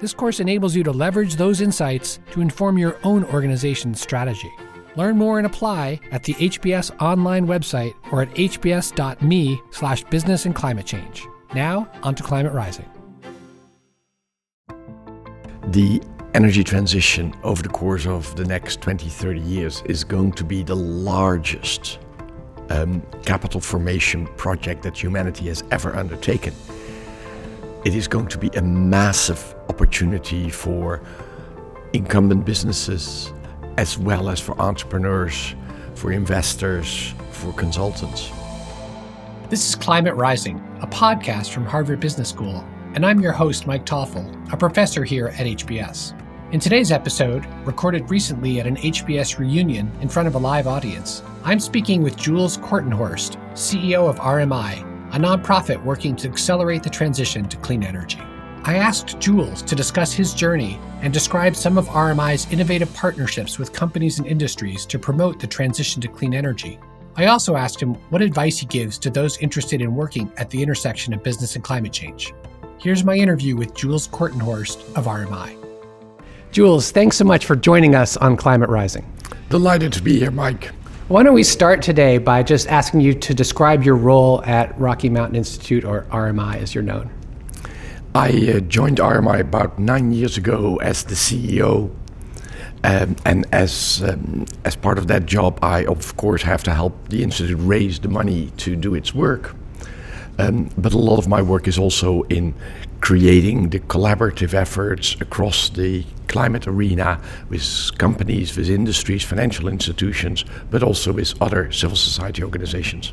This course enables you to leverage those insights to inform your own organization's strategy. Learn more and apply at the HBS online website or at hbs.me slash business and climate change. Now, on to Climate Rising. The energy transition over the course of the next 20, 30 years is going to be the largest um, capital formation project that humanity has ever undertaken. It is going to be a massive opportunity for incumbent businesses as well as for entrepreneurs, for investors, for consultants. This is Climate Rising, a podcast from Harvard Business School, and I'm your host, Mike Toffel, a professor here at HBS. In today's episode, recorded recently at an HBS reunion in front of a live audience, I'm speaking with Jules Kortenhorst, CEO of RMI, a nonprofit working to accelerate the transition to clean energy. I asked Jules to discuss his journey and describe some of RMI's innovative partnerships with companies and industries to promote the transition to clean energy. I also asked him what advice he gives to those interested in working at the intersection of business and climate change. Here's my interview with Jules Kortenhorst of RMI. Jules, thanks so much for joining us on Climate Rising. Delighted to be here, Mike. Why don't we start today by just asking you to describe your role at Rocky Mountain Institute, or RMI as you're known? I uh, joined RMI about nine years ago as the CEO. Um, and as um, as part of that job, I of course have to help the institute raise the money to do its work. Um, but a lot of my work is also in creating the collaborative efforts across the climate arena with companies, with industries, financial institutions, but also with other civil society organizations.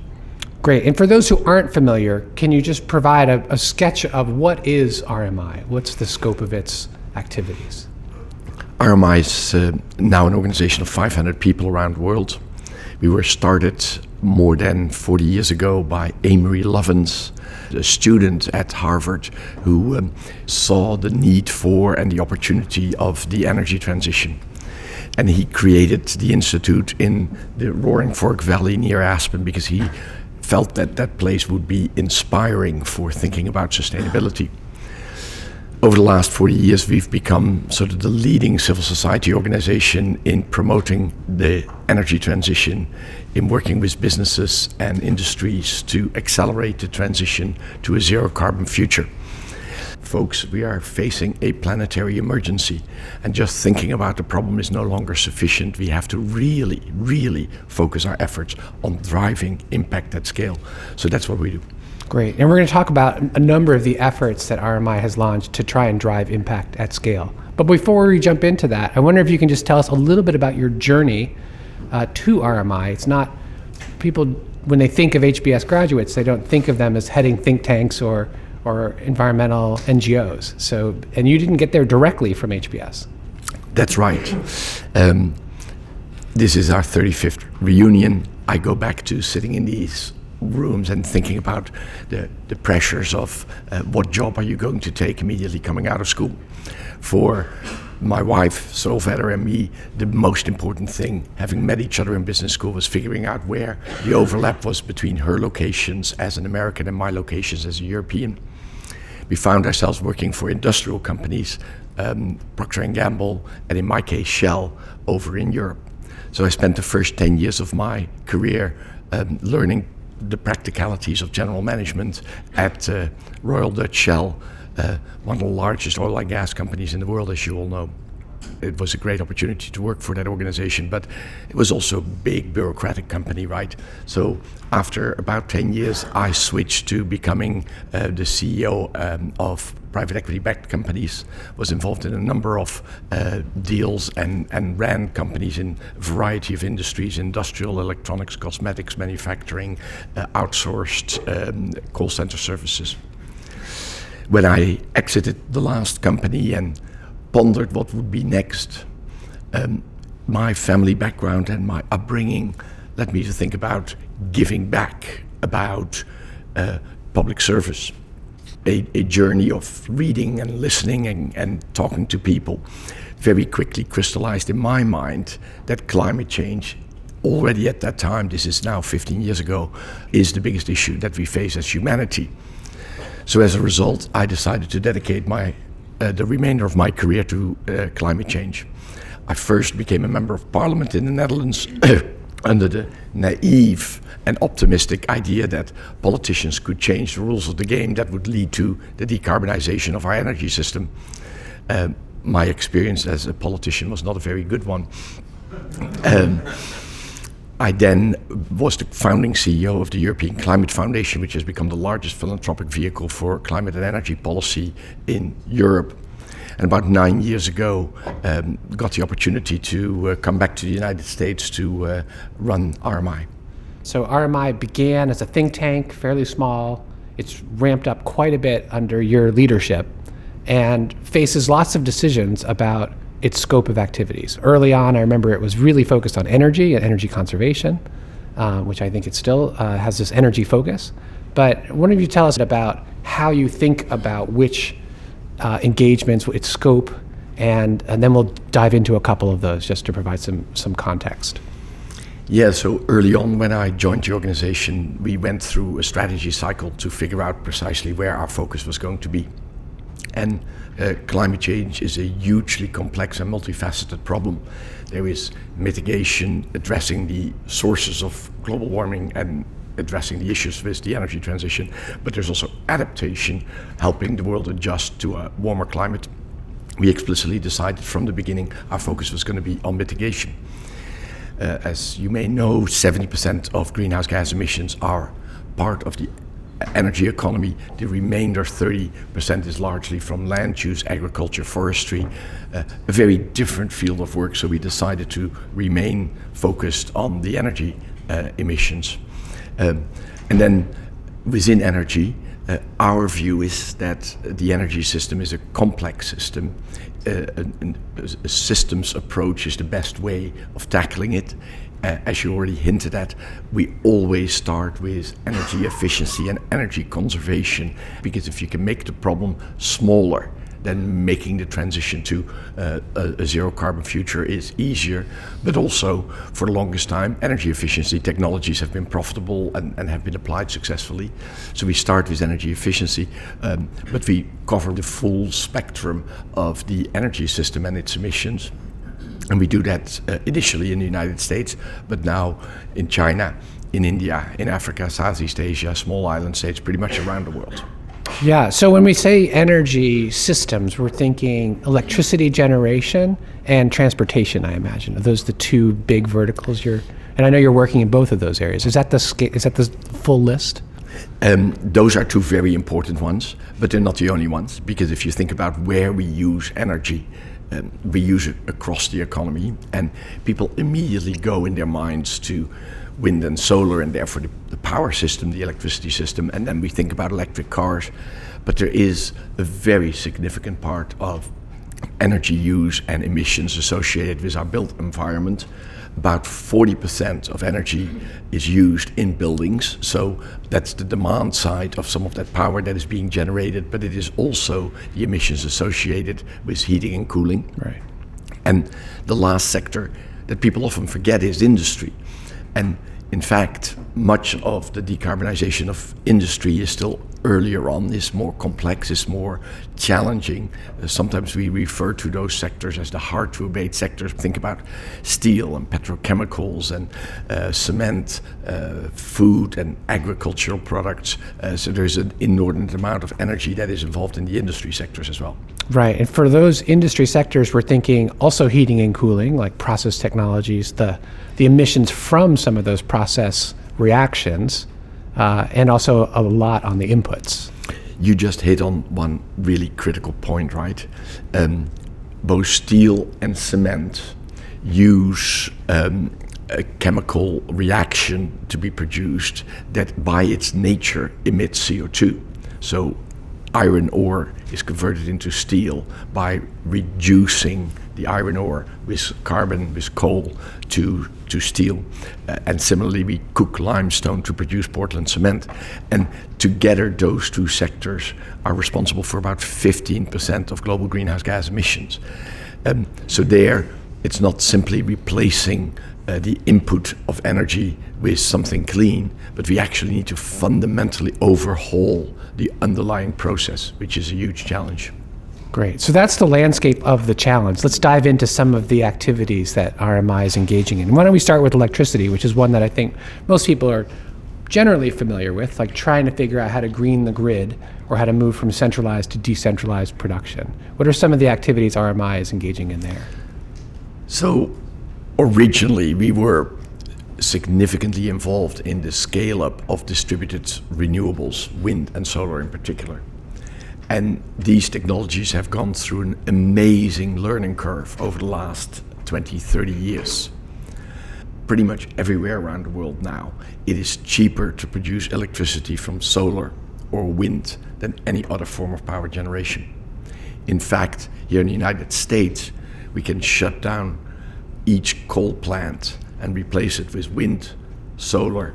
Great. And for those who aren't familiar, can you just provide a, a sketch of what is RMI? What's the scope of its activities? RMI is uh, now an organization of 500 people around the world. We were started more than 40 years ago by Amory Lovins, a student at Harvard who um, saw the need for and the opportunity of the energy transition. And he created the institute in the Roaring Fork Valley near Aspen because he felt that that place would be inspiring for thinking about sustainability. Over the last 40 years, we've become sort of the leading civil society organization in promoting the energy transition, in working with businesses and industries to accelerate the transition to a zero carbon future. Folks, we are facing a planetary emergency, and just thinking about the problem is no longer sufficient. We have to really, really focus our efforts on driving impact at scale. So that's what we do. Great. And we're going to talk about a number of the efforts that RMI has launched to try and drive impact at scale. But before we jump into that, I wonder if you can just tell us a little bit about your journey uh, to RMI. It's not people, when they think of HBS graduates, they don't think of them as heading think tanks or, or environmental NGOs. So, and you didn't get there directly from HBS. That's right. Um, this is our 35th reunion. I go back to sitting in these rooms and thinking about the, the pressures of uh, what job are you going to take immediately coming out of school. For my wife, Solvetter, and me, the most important thing, having met each other in business school, was figuring out where the overlap was between her locations as an American and my locations as a European. We found ourselves working for industrial companies, um, Procter & Gamble, and in my case, Shell, over in Europe. So I spent the first 10 years of my career um, learning the practicalities of general management at uh, Royal Dutch Shell, uh, one of the largest oil and gas companies in the world, as you all know. It was a great opportunity to work for that organization, but it was also a big bureaucratic company, right? So after about 10 years, I switched to becoming uh, the CEO um, of private equity backed companies, was involved in a number of uh, deals and, and ran companies in a variety of industries industrial, electronics, cosmetics, manufacturing, uh, outsourced um, call center services. When I exited the last company and pondered what would be next, um, my family background and my upbringing led me to think about giving back, about uh, public service, a, a, journey of reading and listening and, and talking to people. Very quickly crystallized in my mind that climate change already at that time, this is now 15 years ago, is the biggest issue that we face as humanity. So as a result, I decided to dedicate my uh, the remainder of my career to uh, climate change. I first became a member of parliament in the Netherlands under the naive and optimistic idea that politicians could change the rules of the game that would lead to the decarbonization of our energy system. Uh, my experience as a politician was not a very good one. Um, I then was the founding CEO of the European Climate Foundation, which has become the largest philanthropic vehicle for climate and energy policy in Europe. And about nine years ago, um, got the opportunity to uh, come back to the United States to uh, run RMI. So RMI began as a think tank, fairly small. It's ramped up quite a bit under your leadership, and faces lots of decisions about its scope of activities. Early on, I remember it was really focused on energy and energy conservation, uh, which I think it still uh, has this energy focus. But why don't you tell us about how you think about which uh, engagements, its scope, and, and then we'll dive into a couple of those just to provide some, some context. Yeah, so early on when I joined the organization, we went through a strategy cycle to figure out precisely where our focus was going to be. And uh, climate change is a hugely complex and multifaceted problem. There is mitigation, addressing the sources of global warming and addressing the issues with the energy transition, but there's also adaptation, helping the world adjust to a warmer climate. We explicitly decided from the beginning our focus was going to be on mitigation. Uh, as you may know, 70% of greenhouse gas emissions are part of the energy economy. The remainder, 30%, is largely from land use, agriculture, forestry, uh, a very different field of work. So we decided to remain focused on the energy uh, emissions. Um, and then within energy, uh, our view is that the energy system is a complex system. Uh, a, a, systems approach is the best way of tackling it uh, as you already hinted at, we always start with energy efficiency and energy conservation because if you can make the problem smaller, then making the transition to uh, a, a, zero carbon future is easier. But also, for the longest time, energy efficiency technologies have been profitable and, and have been applied successfully. So we start with energy efficiency, um, but we cover the full spectrum of the energy system and its emissions. And we do that uh, initially in the United States, but now in China, in India, in Africa, Southeast Asia, small island states, pretty much around the world. Yeah, so when we say energy systems, we're thinking electricity generation and transportation, I imagine. Are those the two big verticals you're and I know you're working in both of those areas. Is that the is that the full list? Um, those are two very important ones, but they're not the only ones because if you think about where we use energy, um, we use it across the economy, and people immediately go in their minds to wind and solar, and therefore the, the, power system, the electricity system, and then we think about electric cars. But there is a very significant part of energy use and emissions associated with our built environment about 40% of energy is used in buildings. So that's the demand side of some of that power that is being generated, but it is also the emissions associated with heating and cooling. Right. And the last sector that people often forget is industry. And in fact, much of the decarbonization of industry is still earlier on, is more complex, is more challenging. Uh, sometimes we refer to those sectors as the hard to abate sectors. Think about steel and petrochemicals and uh, cement, uh, food and agricultural products. Uh, so there's an inordinate amount of energy that is involved in the industry sectors as well. Right. And for those industry sectors, we're thinking also heating and cooling, like process technologies, the, the emissions from some of those process reactions, uh, and also a lot on the inputs. You just hit on one really critical point, right? Um, both steel and cement use um, a chemical reaction to be produced that by its nature emits CO2. So iron ore is converted into steel by reducing the iron ore with carbon, with coal, to, to steel. Uh, and similarly, we cook limestone to produce Portland cement. And together, those two sectors are responsible for about 15% of global greenhouse gas emissions. Um, so, there, it's not simply replacing uh, the input of energy with something clean, but we actually need to fundamentally overhaul the underlying process, which is a huge challenge. Great. So that's the landscape of the challenge. Let's dive into some of the activities that RMI is engaging in. Why don't we start with electricity, which is one that I think most people are generally familiar with, like trying to figure out how to green the grid or how to move from centralized to decentralized production. What are some of the activities RMI is engaging in there? So, originally, we were significantly involved in the scale up of distributed renewables, wind and solar in particular. And these technologies have gone through an amazing learning curve over the last 20, 30 years. Pretty much everywhere around the world now, it is cheaper to produce electricity from solar or wind than any other form of power generation. In fact, here in the United States, we can shut down each coal plant and replace it with wind, solar,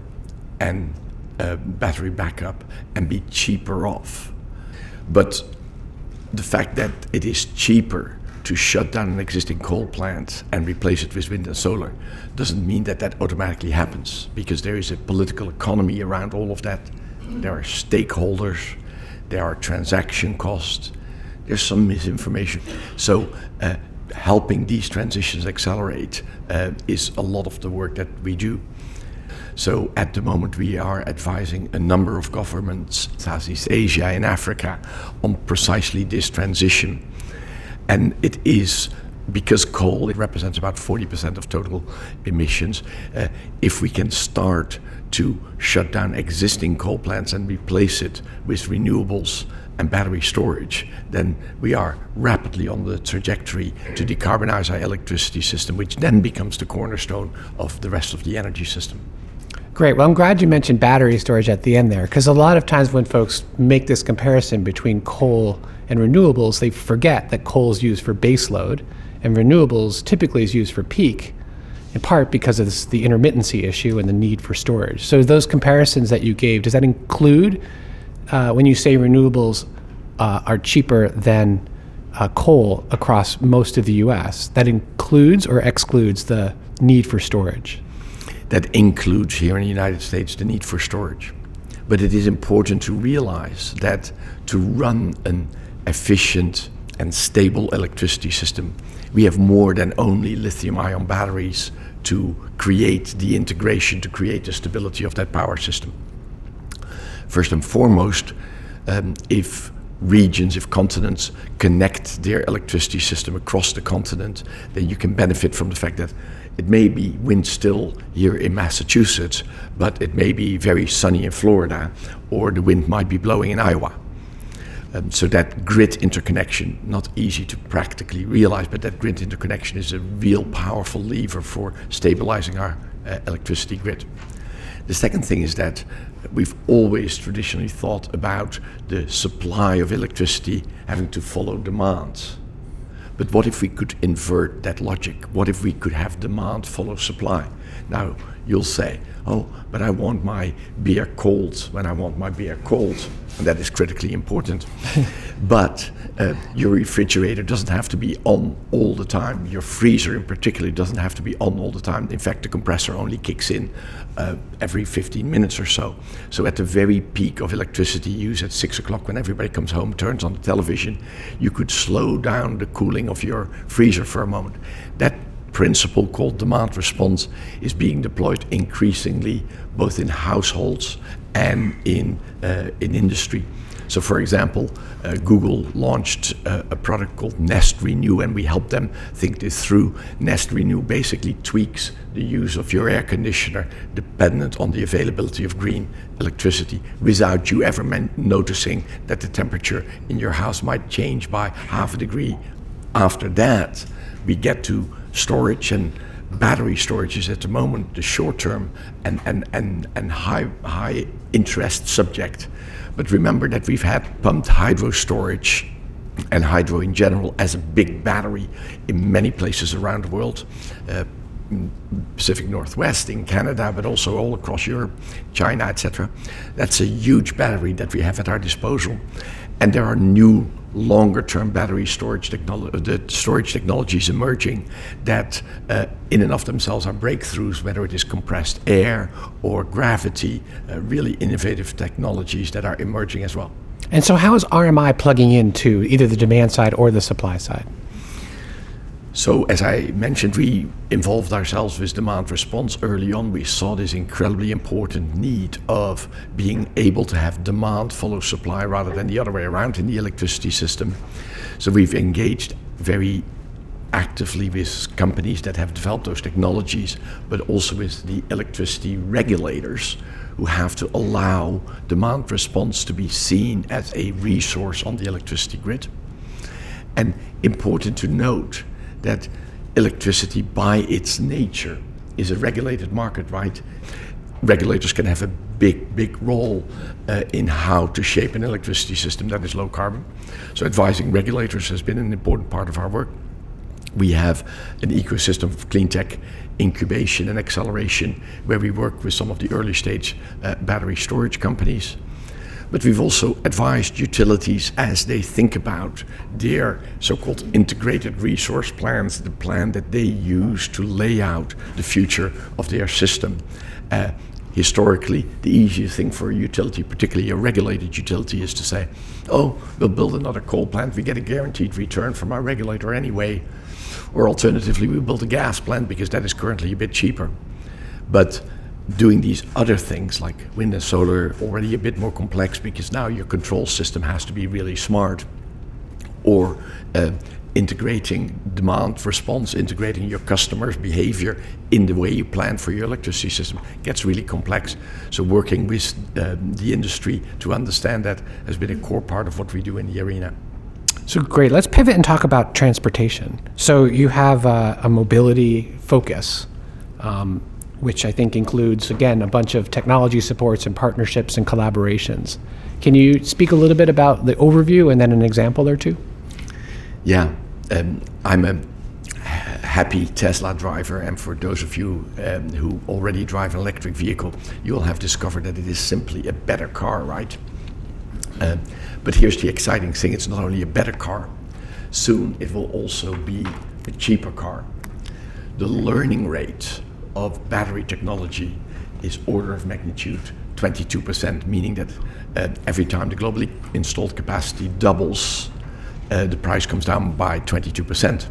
and uh, battery backup and be cheaper off. But the fact that it is cheaper to shut down an existing coal plant and replace it with wind and solar doesn't mean that that automatically happens because there is a political economy around all of that. There are stakeholders, there are transaction costs, there's some misinformation. So, uh, helping these transitions accelerate uh, is a lot of the work that we do. So at the moment, we are advising a number of governments, Southeast Asia and Africa, on precisely this transition. And it is because coal it represents about 40% of total emissions. Uh, if we can start to shut down existing coal plants and replace it with renewables and battery storage, then we are rapidly on the trajectory to decarbonize our electricity system, which then becomes the cornerstone of the rest of the energy system. Great. Well, I'm glad you mentioned battery storage at the end there, because a lot of times when folks make this comparison between coal and renewables, they forget that coal is used for baseload and renewables typically is used for peak, in part because of this, the intermittency issue and the need for storage. So, those comparisons that you gave, does that include uh, when you say renewables uh, are cheaper than uh, coal across most of the US, that includes or excludes the need for storage? That includes here in the United States the need for storage. But it is important to realize that to run an efficient and stable electricity system, we have more than only lithium ion batteries to create the integration, to create the stability of that power system. First and foremost, um, if regions, if continents connect their electricity system across the continent, then you can benefit from the fact that it may be wind still here in Massachusetts, but it may be very sunny in Florida, or the wind might be blowing in Iowa. Um, so that grid interconnection, not easy to practically realize, but that grid interconnection is a real powerful lever for stabilizing our uh, electricity grid. The second thing is that we've always traditionally thought about the supply of electricity having to follow demand. But what if we could invert that logic? What if we could have demand follow supply? Now, you'll say, oh, but I want my beer cold when I want my beer cold. And that is critically important. but uh, your refrigerator doesn't have to be on all the time. Your freezer, in particular, doesn't have to be on all the time. In fact, the compressor only kicks in uh, every 15 minutes or so. So, at the very peak of electricity use at 6 o'clock, when everybody comes home, turns on the television, you could slow down the cooling of your freezer for a moment. That principle called demand response is being deployed increasingly both in households and in, uh, in industry. So, for example, uh, Google launched uh, a product called Nest Renew, and we helped them think this through. Nest Renew basically tweaks the use of your air conditioner dependent on the availability of green electricity without you ever noticing that the temperature in your house might change by half a degree. After that, we get to storage and battery storage is at the moment the short term and, and, and, and high, high interest subject. But remember that we've had pumped hydro storage and hydro in general as a big battery in many places around the world. Uh, Pacific Northwest, in Canada, but also all across Europe, China, etc. That's a huge battery that we have at our disposal. And there are new longer-term battery storage technology, the storage technologies emerging that, uh, in and of themselves, are breakthroughs. Whether it is compressed air or gravity, uh, really innovative technologies that are emerging as well. And so, how is RMI plugging into either the demand side or the supply side? So, as I mentioned, we involved ourselves with demand response early on. We saw this incredibly important need of being able to have demand follow supply rather than the other way around in the electricity system. So, we've engaged very actively with companies that have developed those technologies, but also with the electricity regulators who have to allow demand response to be seen as a resource on the electricity grid. And important to note that electricity by its nature is a regulated market, right? Regulators can have a big, big role uh, in how to shape an electricity system that is low carbon. So, advising regulators has been an important part of our work. We have an ecosystem of clean tech incubation and acceleration where we work with some of the early stage uh, battery storage companies. But we've also advised utilities as they think about their so called integrated resource plans, the plan that they use to lay out the future of their system. Uh, historically, the easiest thing for a utility, particularly a regulated utility, is to say, oh, we'll build another coal plant, we get a guaranteed return from our regulator anyway. Or alternatively, we build a gas plant because that is currently a bit cheaper. But doing these other things like wind and solar already a bit more complex because now your control system has to be really smart or uh, integrating demand response integrating your customers behavior in the way you plan for your electricity system. Gets really complex. So working with um, the industry to understand that has been a core part of what we do in the arena. So great. Let's pivot and talk about transportation. So you have uh, a mobility focus um, which I think includes, again, a bunch of technology supports and partnerships and collaborations. Can you speak a little bit about the overview and then an example or two? Yeah, um, I'm a happy Tesla driver, and for those of you um, who already drive an electric vehicle, you'll have discovered that it is simply a better car, right? Um, but here's the exciting thing it's not only a better car, soon it will also be a cheaper car. The learning rate of battery technology is order of magnitude 22%, meaning that uh, every time the globally installed capacity doubles, uh, the price comes down by 22%.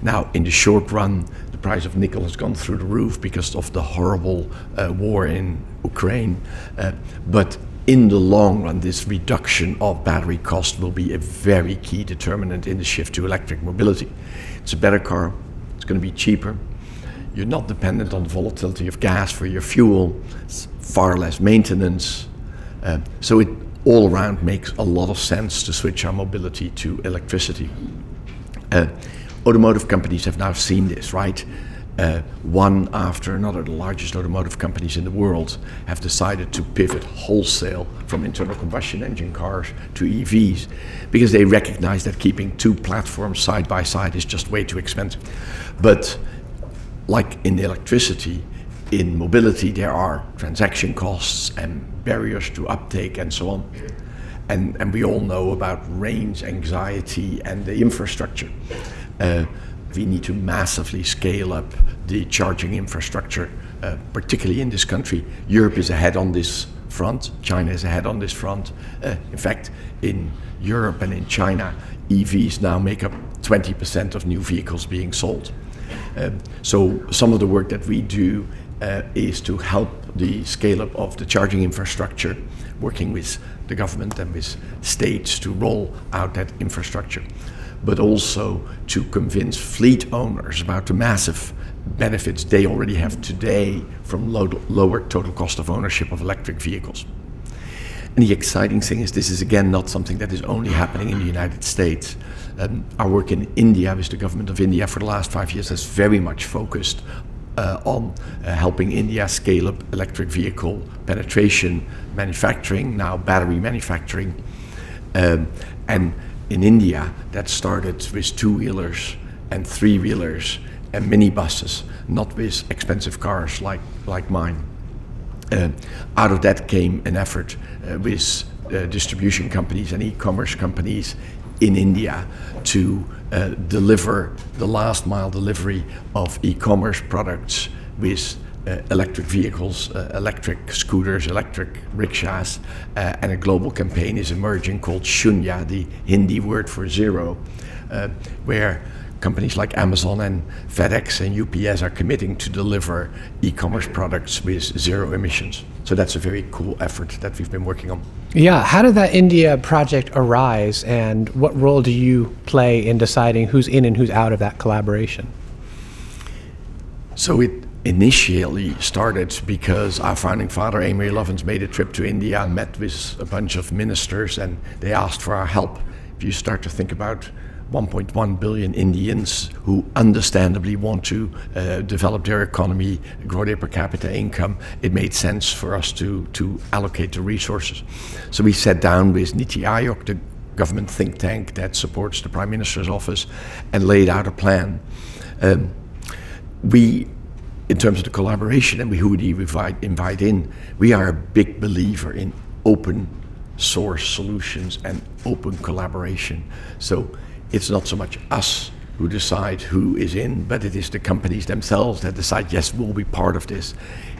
Now, in the short run, the price of nickel has gone through the roof because of the horrible uh, war in Ukraine. Uh, but in the long run, this reduction of battery cost will be a very key determinant in the shift to electric mobility. It's a better car, it's going to be cheaper, you're not dependent on the volatility of gas for your fuel. It's far less maintenance. Uh, so it all around makes a lot of sense to switch our mobility to electricity. Uh, automotive companies have now seen this, right? Uh, one after another, the largest automotive companies in the world have decided to pivot wholesale from internal combustion engine cars to EVs because they recognize that keeping two platforms side by side is just way too expensive. But like in electricity, in mobility, there are transaction costs and barriers to uptake and so on. And, and we all know about range anxiety and the infrastructure. Uh, we need to massively scale up the charging infrastructure, uh, particularly in this country. Europe is ahead on this front, China is ahead on this front. Uh, in fact, in Europe and in China, EVs now make up 20% of new vehicles being sold. Um, so some of the work that we do uh, is to help the scale up of the charging infrastructure, working with the government and with states to roll out that infrastructure, but also to convince fleet owners about the massive benefits they already have today from low, lower total cost of ownership of electric vehicles. And the exciting thing is, this is again not something that is only happening in the United States. Um, our work in India with the government of India for the last five years has very much focused uh, on uh, helping India scale up electric vehicle penetration, manufacturing, now battery manufacturing. Um, and in India, that started with two wheelers and three wheelers and minibuses, not with expensive cars like, like mine. Uh, out of that came an effort uh, with uh, distribution companies and e commerce companies in India to uh, deliver the last mile delivery of e commerce products with uh, electric vehicles, uh, electric scooters, electric rickshaws, uh, and a global campaign is emerging called Shunya, the Hindi word for zero, uh, where companies like Amazon and FedEx and UPS are committing to deliver e commerce products with zero emissions. So that's a very cool effort that we've been working on. Yeah, how did that India project arise, and what role do you play in deciding who's in and who's out of that collaboration? So it initially started because our founding father, Amory Lovins, made a trip to India, and met with a bunch of ministers, and they asked for our help. If you start to think about 1.1 billion Indians who understandably want to uh, develop their economy, grow their per capita income, it made sense for us to, to allocate the resources. So we sat down with Niti Aayog, the government think tank that supports the Prime Minister's office, and laid out a plan. Um, we in terms of the collaboration and we who we invite, invite in, we are a big believer in open source solutions and open collaboration. So it's not so much us who decide who is in, but it is the companies themselves that decide, yes, we'll be part of this.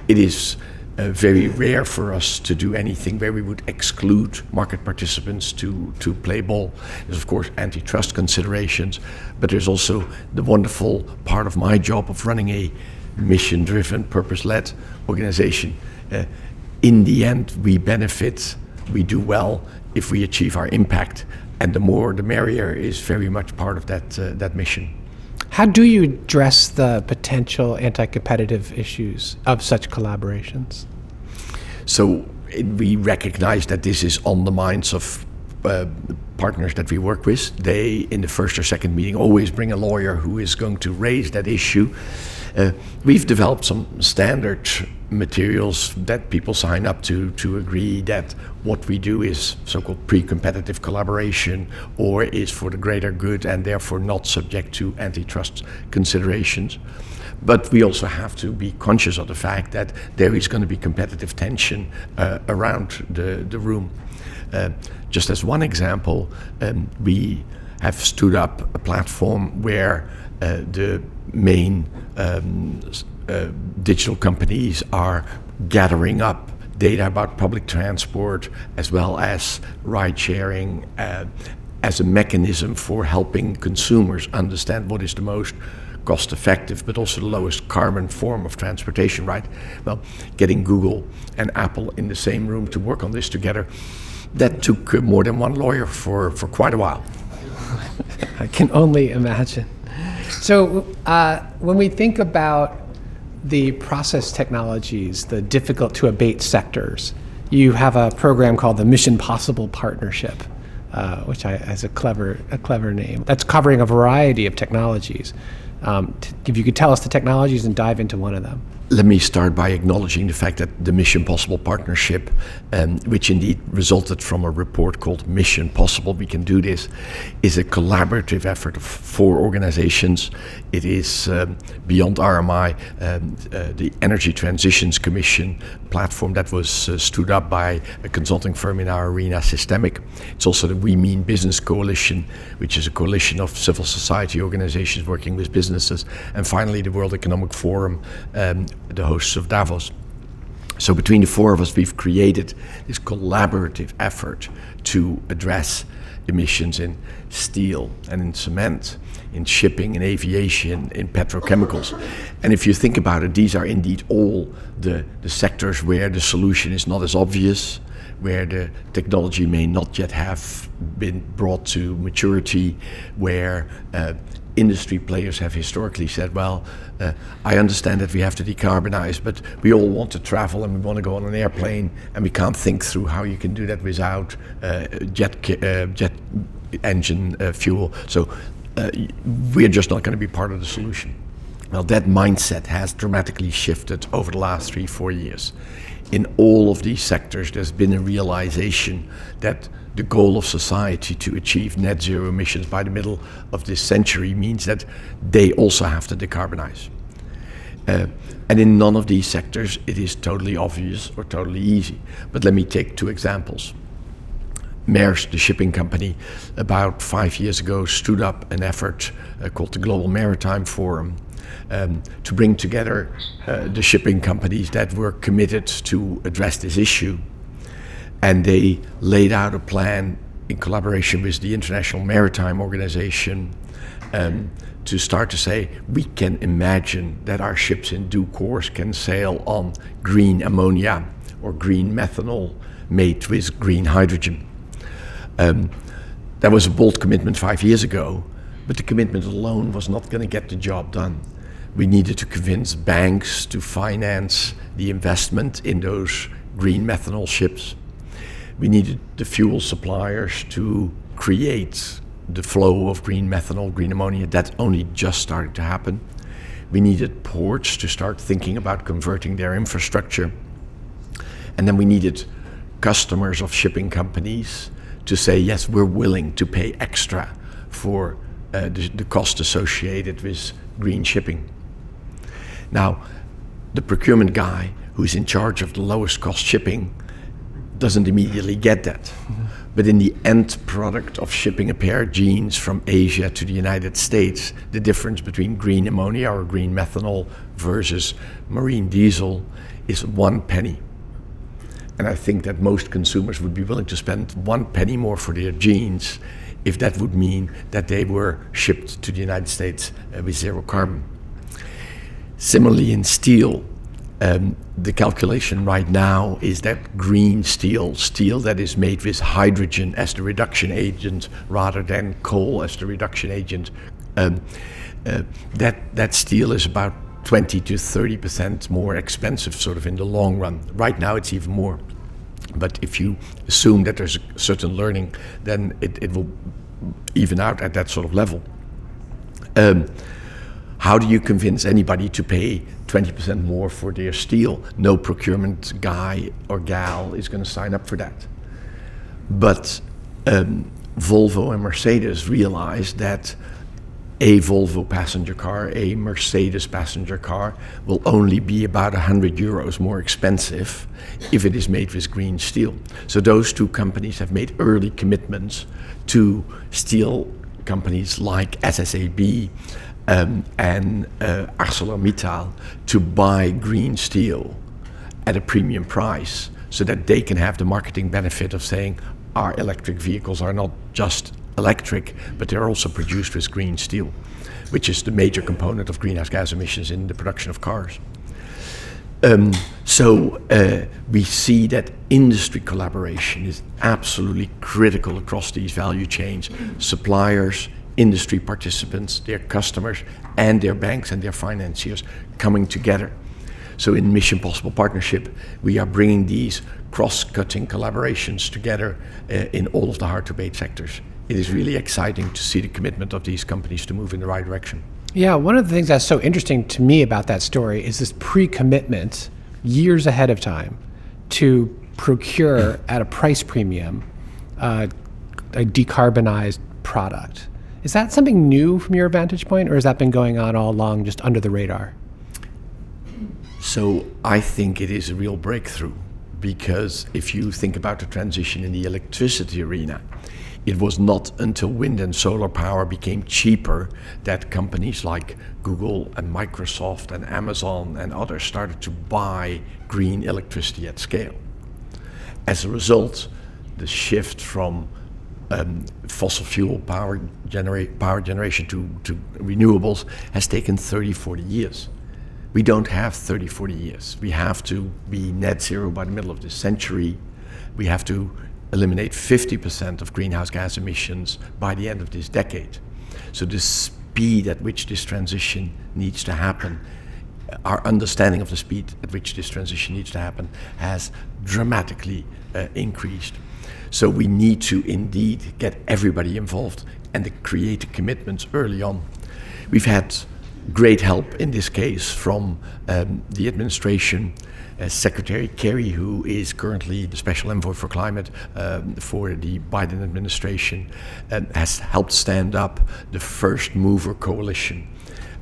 It is uh, very rare for us to do anything where we would exclude market participants to, to play ball. There's, of course, antitrust considerations, but there's also the wonderful part of my job of running a mission driven, purpose led organization. Uh, in the end, we benefit, we do well if we achieve our impact and the more the merrier is very much part of that uh, that mission. How do you address the potential anti-competitive issues of such collaborations? So it, we recognize that this is on the minds of uh, partners that we work with. They, in the first or second meeting, always bring a lawyer who is going to raise that issue. Uh, we've developed some standard materials that people sign up to to agree that what we do is so-called pre-competitive collaboration or is for the greater good and therefore not subject to antitrust considerations. But we also have to be conscious of the fact that there is going to be competitive tension uh, around the, the room. Uh, just as one example, um, we have stood up a platform where uh, the main um, uh, digital companies are gathering up data about public transport as well as ride sharing uh, as a mechanism for helping consumers understand what is the most cost effective but also the lowest carbon form of transportation right? Well getting google and apple in the same room to work on this together that took more than one lawyer for, for quite a while. I can only imagine so uh, when we think about the process technologies, the difficult to abate sectors, you have a program called the Mission Possible Partnership, uh, which I, has a clever, a clever name. That's covering a variety of technologies. Um, t- if you could tell us the technologies and dive into one of them. Let me start by acknowledging the fact that the Mission Possible partnership, um, which indeed resulted from a report called Mission Possible, we can do this, is a collaborative effort of four organizations. It is um, beyond RMI, um, uh, the Energy Transitions Commission platform that was uh, stood up by a consulting firm in our arena, Systemiq. It's also the We Mean Business Coalition, which is a coalition of civil society organizations working with businesses. And finally, the World Economic Forum um, the hosts of Davos. So between the four of us, we've created this collaborative effort to address emissions in steel and in cement, in shipping, in aviation, in petrochemicals. And if you think about it, these are indeed all the, the sectors where the solution is not as obvious, where the technology may not yet have been brought to maturity, where uh, industry players have historically said, well, uh, I understand that we have to decarbonize, but we all want to travel and we want to go on an airplane, and we can't think through how you can do that without uh, jet uh, jet engine uh, fuel. So uh, we're just not going to be part of the solution. Well, that mindset has dramatically shifted over the last three, four years. In all of these sectors, there's been a realization that the goal of society to achieve net zero emissions by the middle of this century means that they also have to decarbonize. Uh, and in none of these sectors it is totally obvious or totally easy. But let me take two examples. Maersk, the shipping company, about five years ago stood up an effort uh, called the Global Maritime Forum um, to bring together uh, the shipping companies that were committed to address this issue. And they laid out a plan in collaboration with the International Maritime Organization um, to start to say we can imagine that our ships in due course can sail on green ammonia or green methanol made with green hydrogen. Um, that was a bold commitment five years ago, but the commitment alone was not going to get the job done. We needed to convince banks to finance the investment in those green methanol ships. We needed the fuel suppliers to create the flow of green methanol, green ammonia. That only just started to happen. We needed ports to start thinking about converting their infrastructure. And then we needed customers of shipping companies to say, yes, we're willing to pay extra for uh, the, the cost associated with green shipping. Now, the procurement guy who's in charge of the lowest cost shipping doesn't immediately get that. But in the end product of shipping a pair of jeans from Asia to the United States, the difference between green ammonia or green methanol versus marine diesel is one penny. And I think that most consumers would be willing to spend one penny more for their jeans if that would mean that they were shipped to the United States uh, with zero carbon. Similarly, in steel, um, the calculation right now is that green steel, steel that is made with hydrogen as the reduction agent rather than coal as the reduction agent, um, uh, that, that steel is about 20 to 30 percent more expensive, sort of in the long run. Right now, it's even more. But if you assume that there's a certain learning, then it, it will even out at that sort of level. Um, how do you convince anybody to pay 20% more for their steel? No procurement guy or gal is going to sign up for that. But um, Volvo and Mercedes realized that a Volvo passenger car, a Mercedes passenger car, will only be about 100 euros more expensive if it is made with green steel. So those two companies have made early commitments to steel companies like SSAB um, and uh, ArcelorMittal to buy green steel at a premium price so that they can have the marketing benefit of saying our electric vehicles are not just electric, but they're also produced with green steel, which is the major component of greenhouse gas emissions in the production of cars. Um, so uh, we see that industry collaboration is absolutely critical across these value chains. Suppliers, industry participants, their customers, and their banks and their financiers coming together. So, in Mission Possible Partnership, we are bringing these cross cutting collaborations together uh, in all of the hard to abate sectors. It is really exciting to see the commitment of these companies to move in the right direction. Yeah, one of the things that's so interesting to me about that story is this pre commitment years ahead of time to procure at a price premium uh, a decarbonized product. Is that something new from your vantage point, or has that been going on all along just under the radar? So I think it is a real breakthrough because if you think about the transition in the electricity arena, it was not until wind and solar power became cheaper that companies like Google and Microsoft and Amazon and others started to buy green electricity at scale. As a result, the shift from um, fossil fuel power, generate, power generation to, to renewables has taken 30, 40 years. We don't have 30, 40 years. We have to be net zero by the middle of this century. We have to eliminate 50% of greenhouse gas emissions by the end of this decade. So, the speed at which this transition needs to happen, our understanding of the speed at which this transition needs to happen, has dramatically uh, increased. So we need to indeed get everybody involved and create commitments early on. We've had great help in this case from um, the administration. Uh, Secretary Kerry, who is currently the special envoy for climate um, for the Biden administration, um, has helped stand up the first mover coalition.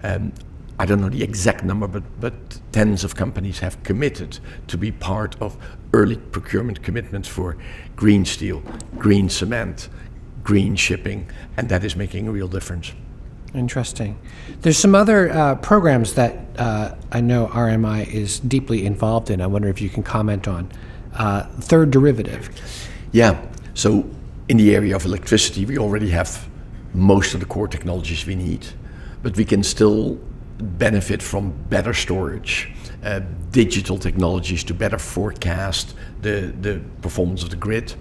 Um, I don't know the exact number, but, but tens of companies have committed to be part of early procurement commitments for green steel, green cement, green shipping, and that is making a real difference. Interesting. There's some other uh, programs that uh, I know RMI is deeply involved in. I wonder if you can comment on. Uh, third derivative. Yeah. So in the area of electricity, we already have most of the core technologies we need, but we can still benefit from better storage, uh, digital technologies to better forecast the, the performance of the grid,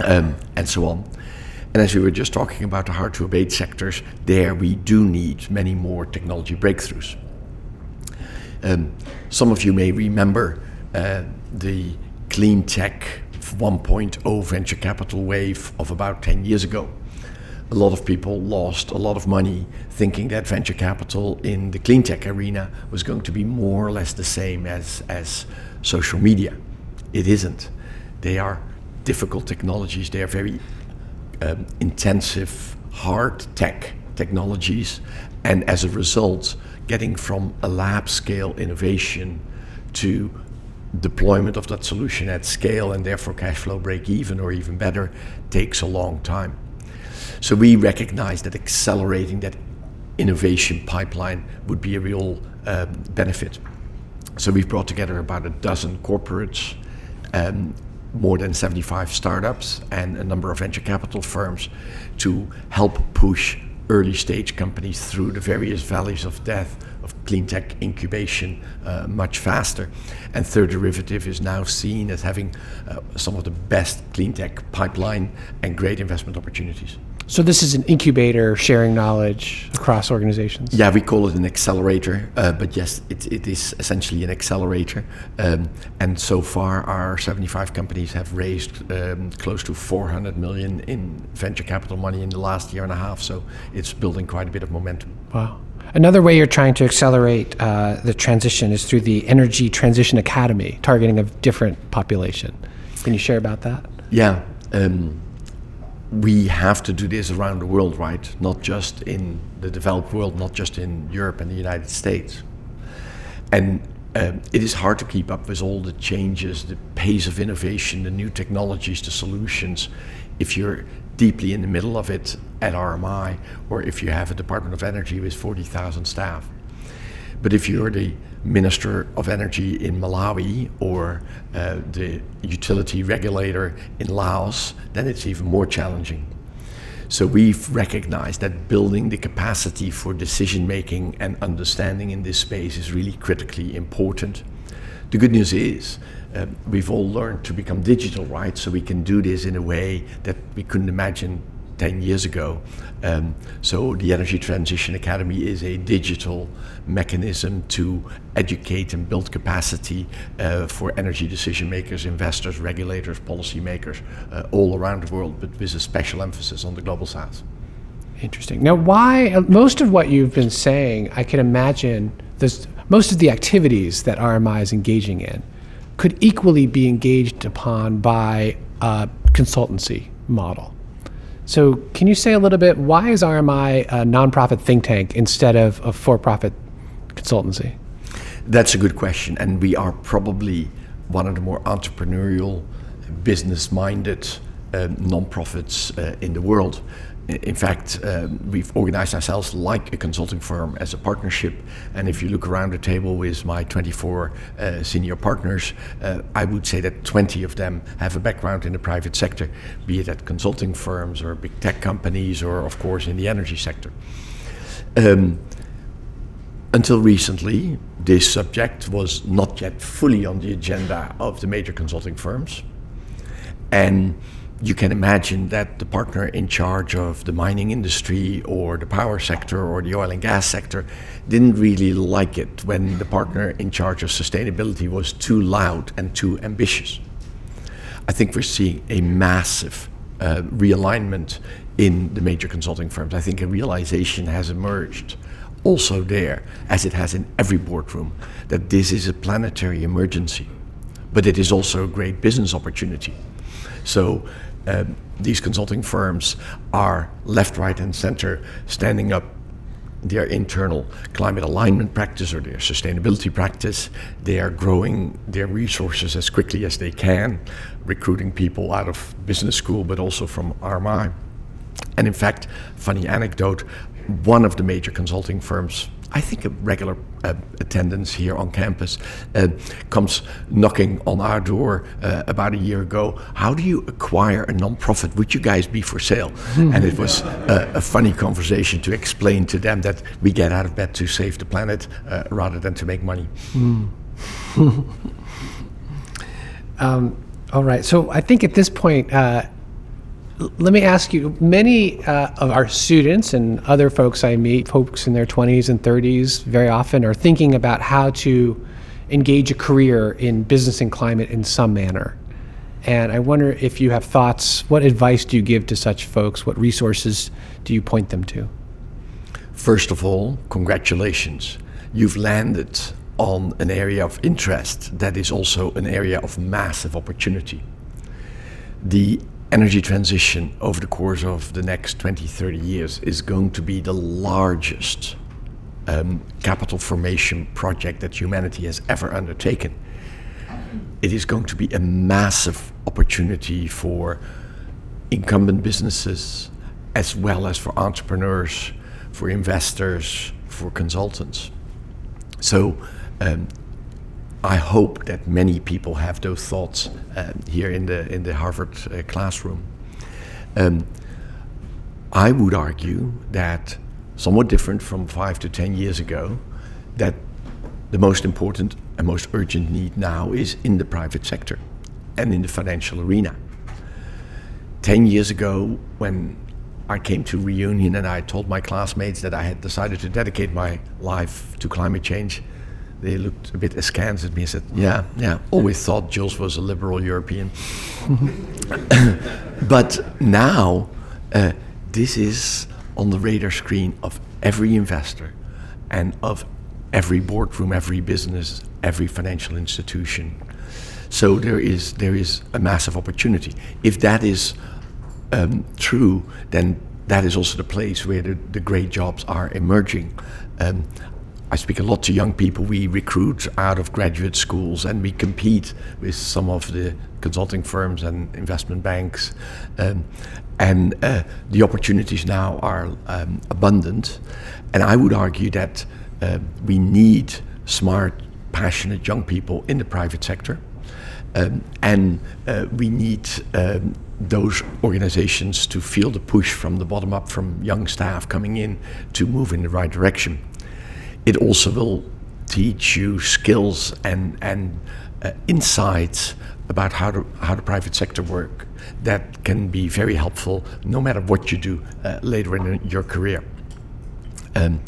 um, and so on. And as we were just talking about the hard to abate sectors, there we do need many more technology breakthroughs. Um, some of you may remember uh, the clean tech 1.0 venture capital wave of about 10 years ago. A lot of people lost a lot of money thinking that venture capital in the clean tech arena was going to be more or less the same as, as social media. It isn't. They are difficult technologies, they are very um, intensive hard tech technologies, and as a result, getting from a lab scale innovation to deployment of that solution at scale and therefore cash flow break even or even better takes a long time. So we recognize that accelerating that innovation pipeline would be a real um, benefit. So we've brought together about a dozen corporates um, more than 75 startups and a number of venture capital firms to help push early stage companies through the various valleys of death of clean tech incubation uh, much faster. And Third Derivative is now seen as having uh, some of the best clean tech pipeline and great investment opportunities. So this is an incubator sharing knowledge across organizations. Yeah, we call it an accelerator, uh, but yes, it, it is essentially an accelerator. Um, and so far, our 75 companies have raised um, close to 400 million in venture capital money in the last year and a half. So it's building quite a bit of momentum. Wow. Another way you're trying to accelerate uh, the transition is through the Energy Transition Academy, targeting a different population. Can you share about that? Yeah. Um, we have to do this around the world, right? Not just in the developed world, not just in Europe and the United States. And um, it is hard to keep up with all the changes, the pace of innovation, the new technologies, the solutions, if you're deeply in the middle of it at RMI or if you have a Department of Energy with 40,000 staff. But if you're the Minister of Energy in Malawi or uh, the utility regulator in Laos, then it's even more challenging. So we've recognized that building the capacity for decision making and understanding in this space is really critically important. The good news is uh, we've all learned to become digital, right? So we can do this in a way that we couldn't imagine 10 years ago. Um, so the Energy Transition Academy is a digital mechanism to educate and build capacity uh, for energy decision makers, investors, regulators, policymakers uh, all around the world, but with a special emphasis on the global south. Interesting. Now, why uh, most of what you've been saying, I can imagine this, most of the activities that RMI is engaging in could equally be engaged upon by a consultancy model. So, can you say a little bit why is RMI a nonprofit think tank instead of a for-profit consultancy? That's a good question, and we are probably one of the more entrepreneurial, business-minded uh, nonprofits uh, in the world. In fact, um, we've organized ourselves like a consulting firm as a partnership. And if you look around the table with my 24 uh, senior partners, uh, I would say that 20 of them have a background in the private sector, be it at consulting firms or big tech companies or, of course, in the energy sector. Um, until recently, this subject was not yet fully on the agenda of the major consulting firms. And you can imagine that the partner in charge of the mining industry or the power sector or the oil and gas sector didn't really like it when the partner in charge of sustainability was too loud and too ambitious. I think we're seeing a massive uh, realignment in the major consulting firms. I think a realization has emerged also there, as it has in every boardroom, that this is a planetary emergency, but it is also a great business opportunity. So um, these consulting firms are left, right, and center standing up their internal climate alignment practice or their sustainability practice. They are growing their resources as quickly as they can, recruiting people out of business school, but also from RMI. And in fact, funny anecdote, one of the major consulting firms I think a regular uh, attendance here on campus uh, comes knocking on our door uh, about a year ago. How do you acquire a nonprofit? Would you guys be for sale? and it was a funny conversation to explain to them that we get out of bed to save the planet uh, rather than to make money. Mm. um, all right. So I think at this point, uh, let me ask you many uh, of our students and other folks I meet, folks in their 20s and 30s, very often are thinking about how to engage a career in business and climate in some manner. And I wonder if you have thoughts, what advice do you give to such folks? What resources do you point them to? First of all, congratulations. You've landed on an area of interest that is also an area of massive opportunity. The energy transition over the course of the next 20, 30 years is going to be the largest um, capital formation project that humanity has ever undertaken. It is going to be a massive opportunity for incumbent businesses as well as for entrepreneurs, for investors, for consultants. So um, I hope that many people have those thoughts uh, here in the in the Harvard uh, classroom. Um, I would argue that somewhat different from five to ten years ago, that the most important and most urgent need now is in the private sector and in the financial arena. Ten years ago, when I came to reunion and I told my classmates that I had decided to dedicate my life to climate change they looked a bit askance at me and said, Yeah, yeah, always thought Jules was a liberal European. but now, uh, this is on the radar screen of every investor and of every boardroom, every business, every financial institution. So there is, there is a massive opportunity. If that is um, true, then that is also the place where the, the great jobs are emerging. Um, I speak a lot to young people. We recruit out of graduate schools and we compete with some of the consulting firms and investment banks. Um, and uh, the opportunities now are um, abundant. And I would argue that uh, we need smart, passionate young people in the private sector. Um, and uh, we need um, those organizations to feel the push from the bottom up, from young staff coming in to move in the right direction it also will teach you skills and and uh, insights about how to how the private sector work that can be very helpful no matter what you do uh, later in your career. Um,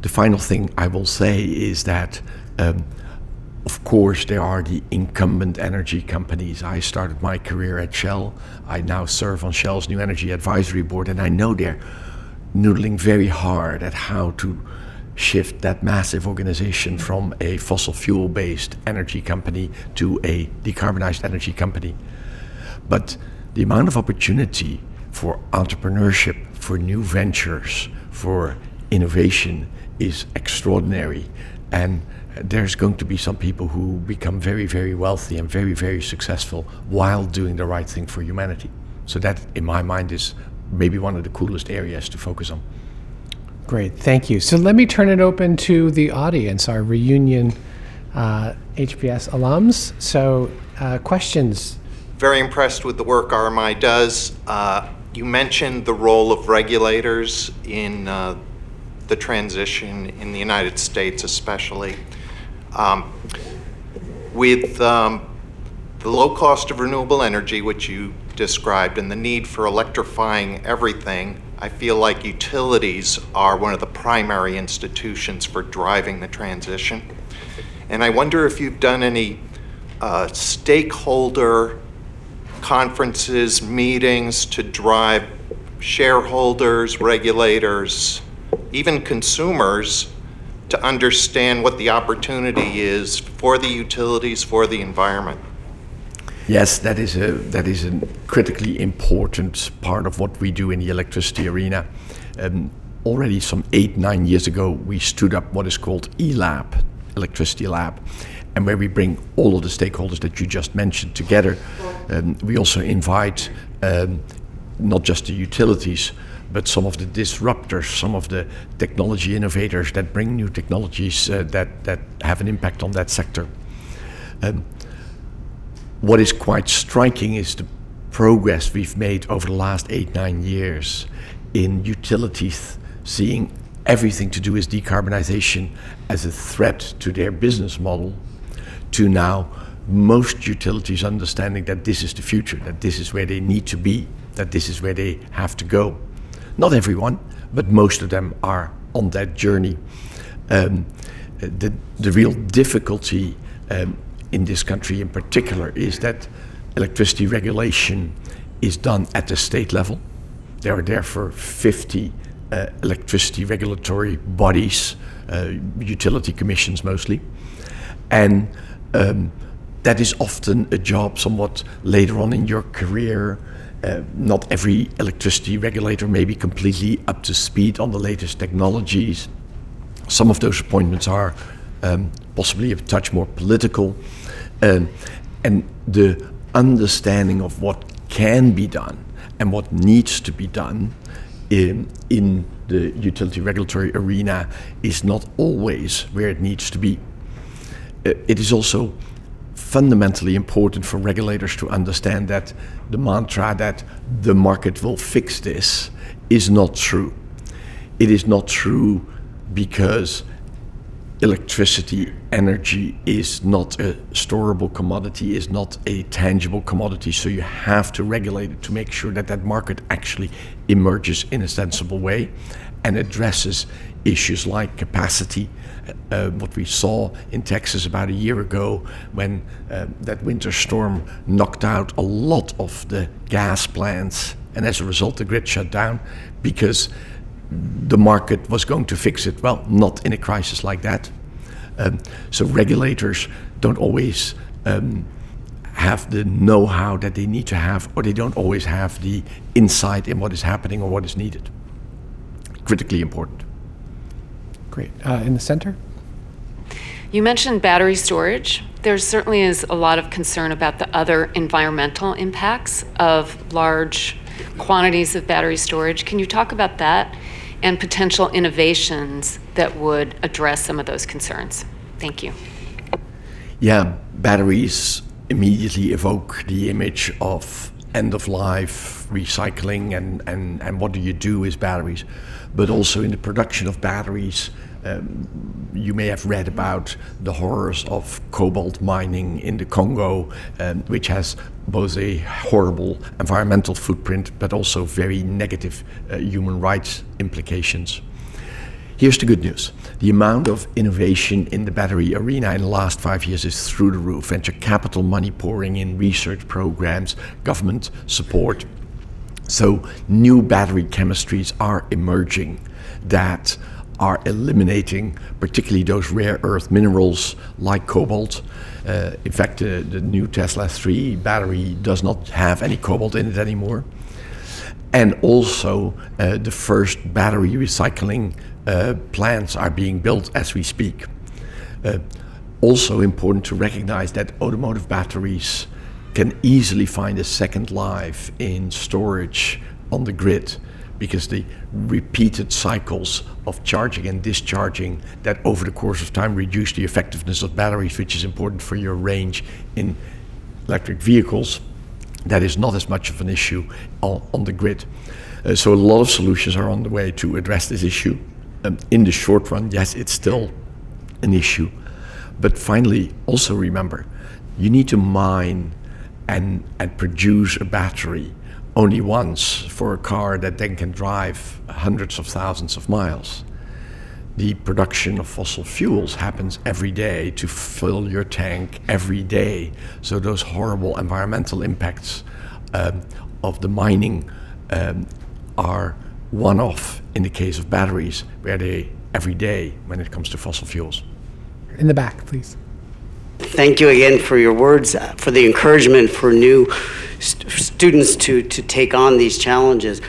the final thing I will say is that. Um, of course, there are the incumbent energy companies. I started my career at Shell. I now serve on Shell's New Energy Advisory Board, and I know they're noodling very hard at how to shift that massive organization from a fossil fuel based energy company to a decarbonized energy company. But the amount of opportunity for entrepreneurship, for new ventures, for innovation is extraordinary. And there's going to be some people who become very, very wealthy and very, very successful while doing the right thing for humanity. So, that, in my mind, is maybe one of the coolest areas to focus on. Great, thank you. So let me turn it open to the audience, our reunion uh, HBS alums. So, uh, questions? Very impressed with the work RMI does. Uh, you mentioned the role of regulators in uh, the transition in the United States, especially. Um, with um, the low cost of renewable energy, which you described, and the need for electrifying everything, I feel like utilities are one of the primary institutions for driving the transition. And I wonder if you've done any uh, stakeholder conferences, meetings to drive shareholders, regulators, even consumers, to understand what the opportunity is for the utilities, for the environment? Yes, that is a that is a critically important part of what we do in the electricity arena. Um, already some eight nine years ago, we stood up what is called eLab, Electricity Lab, and where we bring all of the stakeholders that you just mentioned together. Um, we also invite um, not just the utilities, but some of the disruptors, some of the technology innovators that bring new technologies uh, that, that have an impact on that sector. Um, what is quite striking is the progress we've made over the last eight, nine years in utilities seeing everything to do with decarbonization as a threat to their business model to now most utilities understanding that this is the future, that this is where they need to be, that this is where they have to go. Not everyone, but most of them are on that journey. Um, the, the real difficulty um, in this country in particular is that electricity regulation is done at the state level. There are therefore 50 uh, electricity regulatory bodies, uh, utility commissions mostly. And um, that is often a job somewhat later on in your career. Uh, not every electricity regulator may be completely up to speed on the latest technologies. Some of those appointments are um, possibly a touch more political. Um, and the understanding of what can be done and what needs to be done in, in the utility regulatory arena is not always where it needs to be. Uh, it is also fundamentally important for regulators to understand that the mantra that the market will fix this is not true. It is not true because electricity, energy is not a storable commodity, is not a tangible commodity. So you have to regulate it to make sure that that market actually emerges in a sensible way and addresses issues like capacity. Uh, what we saw in Texas about a year ago when uh, that winter storm knocked out a lot of the gas plants, and as a result, the grid shut down because the market was going to fix it. Well, not in a crisis like that. Um, so regulators don't always um, have the know-how that they need to have, or they don't always have the insight in what is happening or what is needed. Critically important. Great. Uh, in the center? You mentioned battery storage. There certainly is a lot of concern about the other environmental impacts of large quantities of battery storage. Can you talk about that? And potential innovations that would address some of those concerns? Thank you. Yeah, batteries immediately evoke the image of end of life, recycling, and, and, and what do you do with batteries. But also in the production of batteries, um, you may have read about the horrors of cobalt mining in the Congo, um, which has both a horrible environmental footprint but also very negative uh, human rights implications. Here's the good news. The amount of innovation in the battery arena in the last five years is through the roof. Venture capital money pouring in, research programs, government support. So, new battery chemistries are emerging that are eliminating particularly those rare earth minerals like cobalt. Uh, in fact, uh, the new Tesla 3 battery does not have any cobalt in it anymore. And also, uh, the first battery recycling uh, plants are being built as we speak. Uh, also, important to recognize that automotive batteries can easily find a second life in storage on the grid because the repeated cycles of charging and discharging that over the course of time reduce the effectiveness of batteries, which is important for your range in electric vehicles. That is not as much of an issue on, on the grid. Uh, so, a lot of solutions are on the way to address this issue. Um, in the short run, yes, it's still an issue. But finally, also remember you need to mine and, and produce a battery only once for a car that then can drive hundreds of thousands of miles. The production of fossil fuels happens every day to fill your tank every day. So, those horrible environmental impacts um, of the mining um, are one off in the case of batteries, where they every day when it comes to fossil fuels. In the back, please. Thank you again for your words, uh, for the encouragement for new st- students to, to take on these challenges.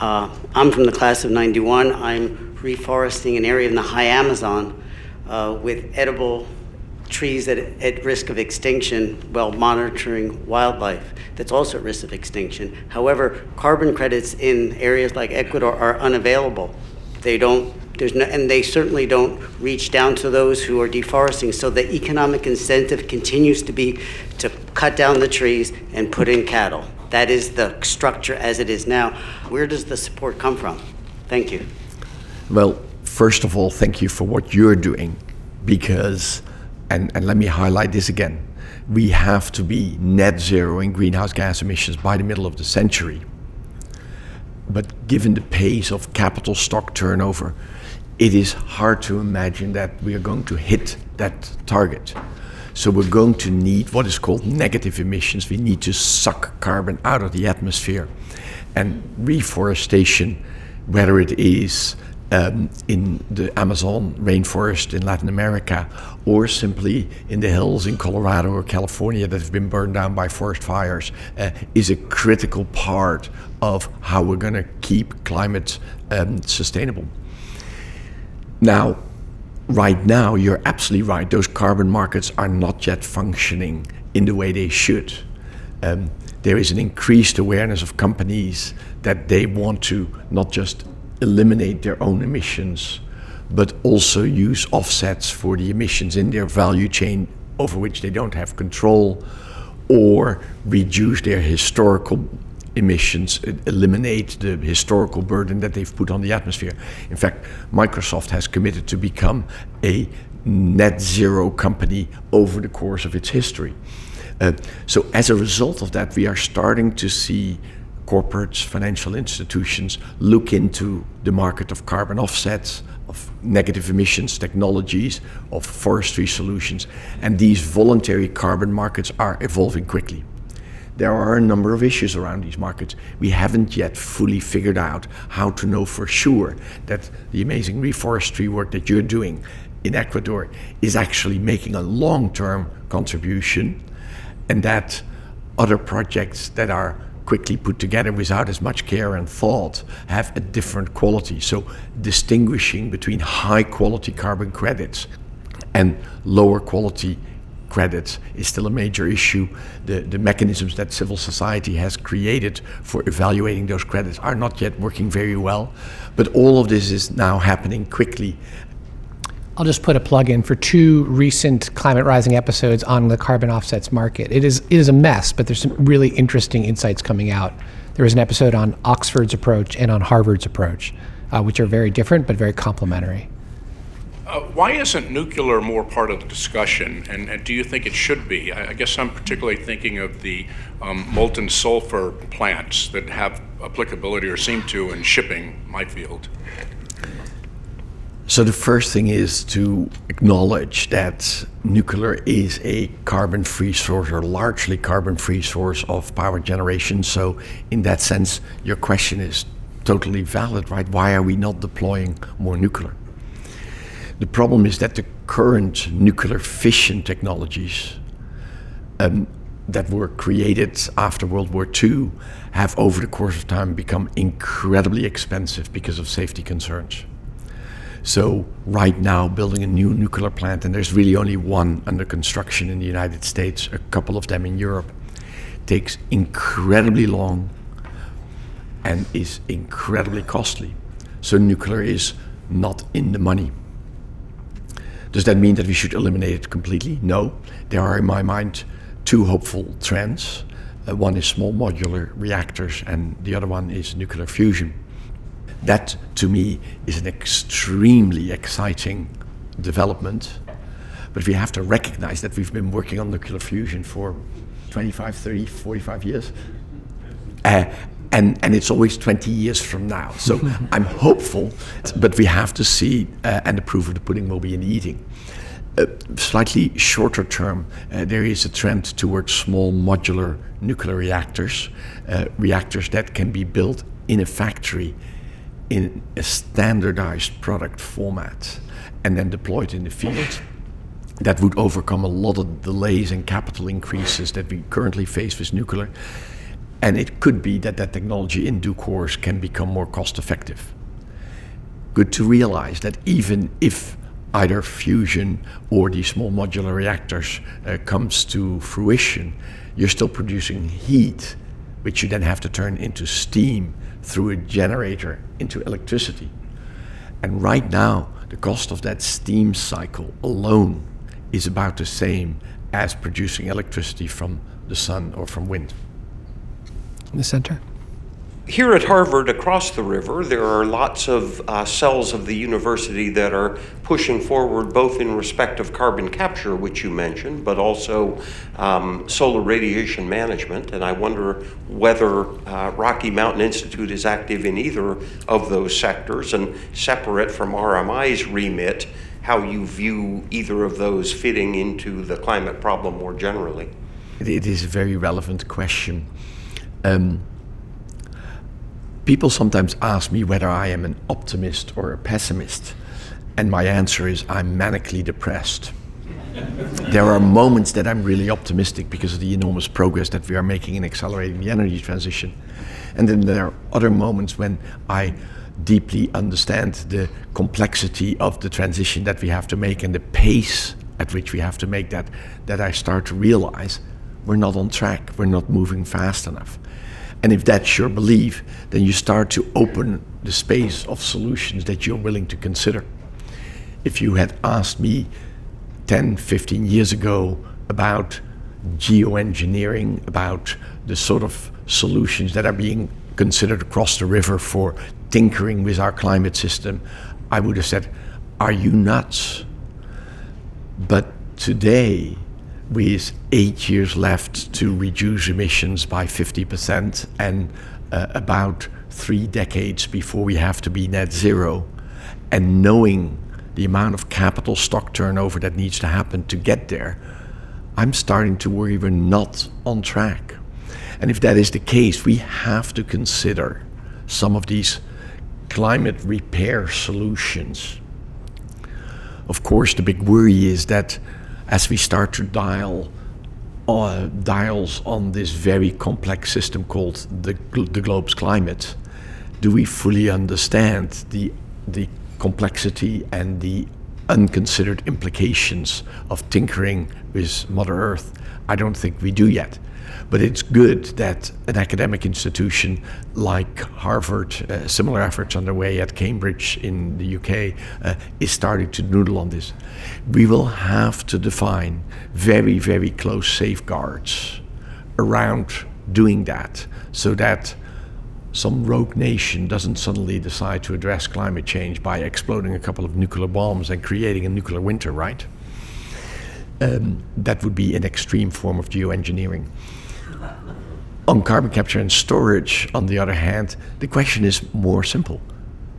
Uh, I'm from the class of 91. I'm reforesting an area in the high Amazon uh, with edible trees at, at risk of extinction while monitoring wildlife that's also at risk of extinction. However, carbon credits in areas like Ecuador are unavailable. They don't there's no, and they certainly don't reach down to those who are deforesting. So the economic incentive continues to be to cut down the trees and put in cattle. That is the structure as it is now. Where does the support come from? Thank you. Well, first of all, thank you for what you're doing because, and, and let me highlight this again, we have to be net zero in greenhouse gas emissions by the middle of the century. But given the pace of capital stock turnover, it is hard to imagine that we are going to hit that target. So we're going to need what is called negative emissions. We need to suck carbon out of the atmosphere. And reforestation, whether it is um, in the Amazon rainforest in Latin America or simply in the hills in Colorado or California that have been burned down by forest fires, uh, is a critical part of how we're going to keep climate um, sustainable. Now, right now, you're absolutely right. Those carbon markets are not yet functioning in the way they should. Um, there is an increased awareness of companies that they want to not just eliminate their own emissions, but also use offsets for the emissions in their value chain over which they don't have control, or reduce their historical emissions, eliminate the historical burden that they've put on the atmosphere. In fact, Microsoft has committed to become a net zero company over the course of its history. Uh, so, as a result of that, we are starting to see corporates, financial institutions look into the market of carbon offsets, of negative emissions technologies, of forestry solutions, and these voluntary carbon markets are evolving quickly there are a number of issues around these markets. We haven't yet fully figured out how to know for sure that the amazing reforestry work that you're doing in Ecuador is actually making a long term contribution and that other projects that are quickly put together without as much care and thought have a different quality. So, distinguishing between high quality carbon credits and lower quality credits is still a major issue. The, the mechanisms that civil society has created for evaluating those credits are not yet working very well. But all of this is now happening quickly. I'll just put a plug in for two recent Climate Rising episodes on the carbon offsets market. It is, it is a mess, but there's some really interesting insights coming out. There was an episode on Oxford's approach and on Harvard's approach, uh, which are very different but very complementary. Uh, why isn't nuclear more part of the discussion, and, and do you think it should be? I, I guess I'm particularly thinking of the um, molten sulfur plants that have applicability or seem to in shipping my field. So, the first thing is to acknowledge that nuclear is a carbon free source or largely carbon free source of power generation. So, in that sense, your question is totally valid, right? Why are we not deploying more nuclear? The problem is that the current nuclear fission technologies um, that were created after World War II have, over the course of time, become incredibly expensive because of safety concerns. So, right now, building a new nuclear plant, and there's really only one under construction in the United States, a couple of them in Europe, takes incredibly long and is incredibly costly. So, nuclear is not in the money. Does that mean that we should eliminate it completely? No. There are, in my mind, two hopeful trends. Uh, one is small modular reactors, and the other one is nuclear fusion. That, to me, is an extremely exciting development. But we have to recognize that we've been working on nuclear fusion for 25, 30, 45 years. Uh, and, and it's always 20 years from now. So I'm hopeful, but we have to see, uh, and the proof of the pudding will be in the eating. Uh, slightly shorter term, uh, there is a trend towards small modular nuclear reactors, uh, reactors that can be built in a factory in a standardized product format and then deployed in the field, that would overcome a lot of delays and capital increases that we currently face with nuclear. And it could be that that technology in due course can become more cost effective. Good to realize that even if either fusion or these small modular reactors uh, comes to fruition, you're still producing heat, which you then have to turn into steam through a generator into electricity. And right now, the cost of that steam cycle alone is about the same as producing electricity from the sun or from wind. In the center. Here at Harvard, across the river, there are lots of uh, cells of the university that are pushing forward both in respect of carbon capture, which you mentioned, but also um, solar radiation management. And I wonder whether uh, Rocky Mountain Institute is active in either of those sectors and separate from RMI's remit, how you view either of those fitting into the climate problem more generally. It is a very relevant question. Um, People sometimes ask me whether I am an optimist or a pessimist, and my answer is I'm manically depressed. there are moments that I'm really optimistic because of the enormous progress that we are making in accelerating the energy transition. And then there are other moments when I deeply understand the complexity of the transition that we have to make and the pace at which we have to make that, that I start to realize we're not on track, we're not moving fast enough. And if that's your belief, then you start to open the space of solutions that you're willing to consider. If you had asked me 10, 15 years ago about geoengineering, about the sort of solutions that are being considered across the river for tinkering with our climate system, I would have said, Are you nuts? But today, with eight years left to reduce emissions by 50% and uh, about three decades before we have to be net zero, and knowing the amount of capital stock turnover that needs to happen to get there, I'm starting to worry we're not on track. And if that is the case, we have to consider some of these climate repair solutions. Of course, the big worry is that as we start to dial uh, dials on this very complex system called the, the globe's climate, do we fully understand the, the complexity and the unconsidered implications of tinkering with Mother Earth? I don't think we do yet. But it's good that an academic institution like Harvard, uh, similar efforts underway at Cambridge in the UK, uh, is starting to noodle on this. We will have to define very, very close safeguards around doing that so that some rogue nation doesn't suddenly decide to address climate change by exploding a couple of nuclear bombs and creating a nuclear winter, right? Um, that would be an extreme form of geoengineering. On carbon capture and storage, on the other hand, the question is more simple.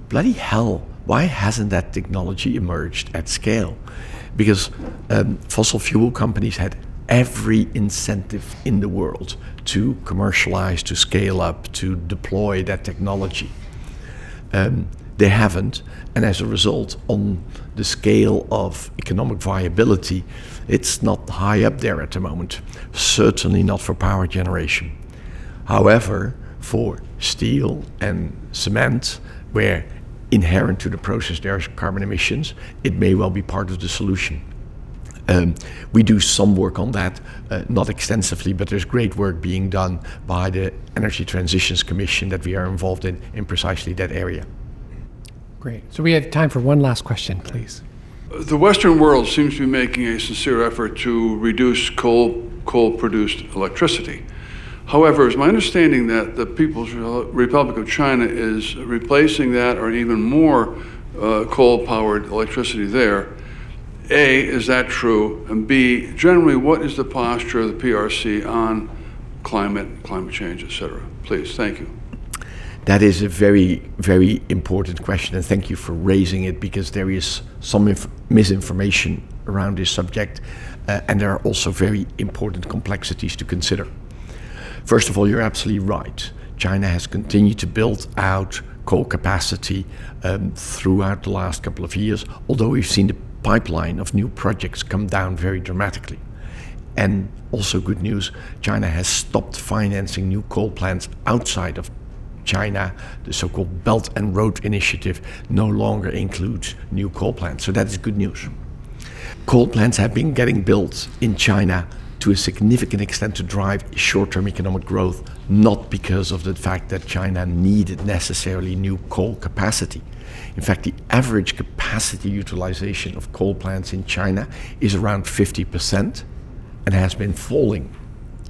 Bloody hell, why hasn't that technology emerged at scale? Because um, fossil fuel companies had every incentive in the world to commercialize, to scale up, to deploy that technology. Um, they haven't, and as a result, on the scale of economic viability, it's not high up there at the moment. Certainly not for power generation. However, for steel and cement, where inherent to the process there is carbon emissions, it may well be part of the solution. Um, we do some work on that, uh, not extensively, but there's great work being done by the Energy Transitions Commission that we are involved in in precisely that area. Great. So we have time for one last question, please. The Western world seems to be making a sincere effort to reduce coal coal produced electricity. However, it's my understanding that the People's Republic of China is replacing that or even more uh, coal powered electricity there. A, is that true? And B, generally, what is the posture of the PRC on climate, climate change, et cetera? Please, thank you. That is a very, very important question, and thank you for raising it because there is some inf- misinformation around this subject, uh, and there are also very important complexities to consider. First of all, you're absolutely right. China has continued to build out coal capacity um, throughout the last couple of years, although we've seen the pipeline of new projects come down very dramatically. And also, good news China has stopped financing new coal plants outside of China. The so called Belt and Road Initiative no longer includes new coal plants. So, that is good news. Coal plants have been getting built in China to a significant extent to drive short term economic growth, not because of the fact that China needed necessarily new coal capacity. In fact, the average capacity utilization of coal plants in China is around 50% and has been falling.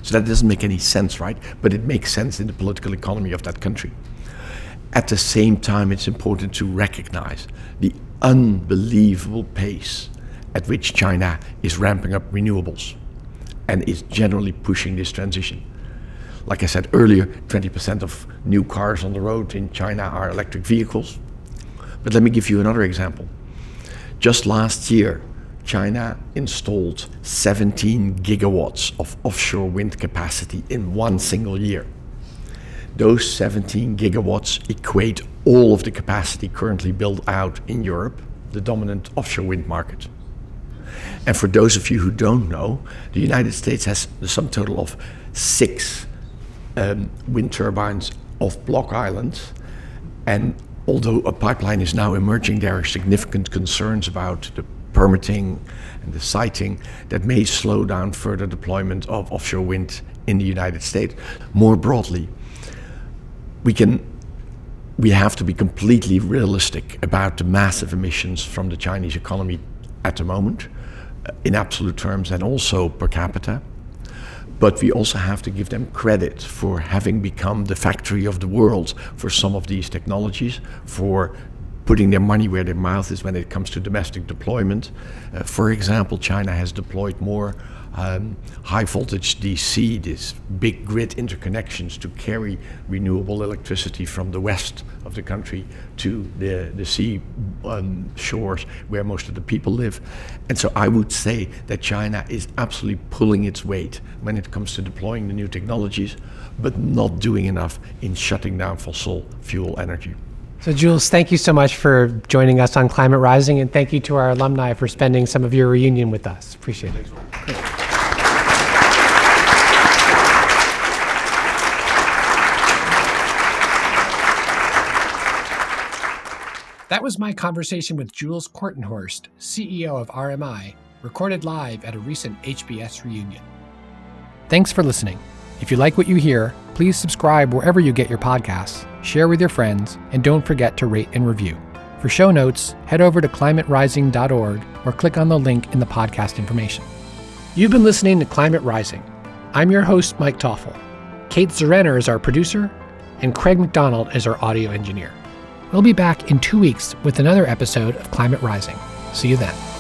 So that doesn't make any sense, right? But it makes sense in the political economy of that country. At the same time, it's important to recognize the unbelievable pace at which China is ramping up renewables and is generally pushing this transition. Like I said earlier, 20% of new cars on the road in China are electric vehicles. But let me give you another example. Just last year, China installed 17 gigawatts of offshore wind capacity in one single year. Those 17 gigawatts equate all of the capacity currently built out in Europe, the dominant offshore wind market. And for those of you who don't know, the United States has the sum total of six um, wind turbines off Block Island. And although a pipeline is now emerging, there are significant concerns about the permitting and the siting that may slow down further deployment of offshore wind in the United States. More broadly, we can we have to be completely realistic about the massive emissions from the Chinese economy at the moment, uh, in absolute terms and also per capita. But we also have to give them credit for having become the factory of the world for some of these technologies, for putting their money where their mouth is when it comes to domestic deployment. Uh, for example, China has deployed more um, high voltage DC, these big grid interconnections to carry renewable electricity from the west of the country to the, the sea um, shores where most of the people live. And so I would say that China is absolutely pulling its weight when it comes to deploying the new technologies, but not doing enough in shutting down fossil fuel energy. So, Jules, thank you so much for joining us on Climate Rising, and thank you to our alumni for spending some of your reunion with us. Appreciate it. That was my conversation with Jules Kortenhorst, CEO of RMI, recorded live at a recent HBS reunion. Thanks for listening. If you like what you hear, please subscribe wherever you get your podcasts, share with your friends, and don't forget to rate and review. For show notes, head over to climaterising.org or click on the link in the podcast information. You've been listening to Climate Rising. I'm your host, Mike Toffel. Kate Zerrenner is our producer, and Craig McDonald is our audio engineer. We'll be back in two weeks with another episode of Climate Rising. See you then.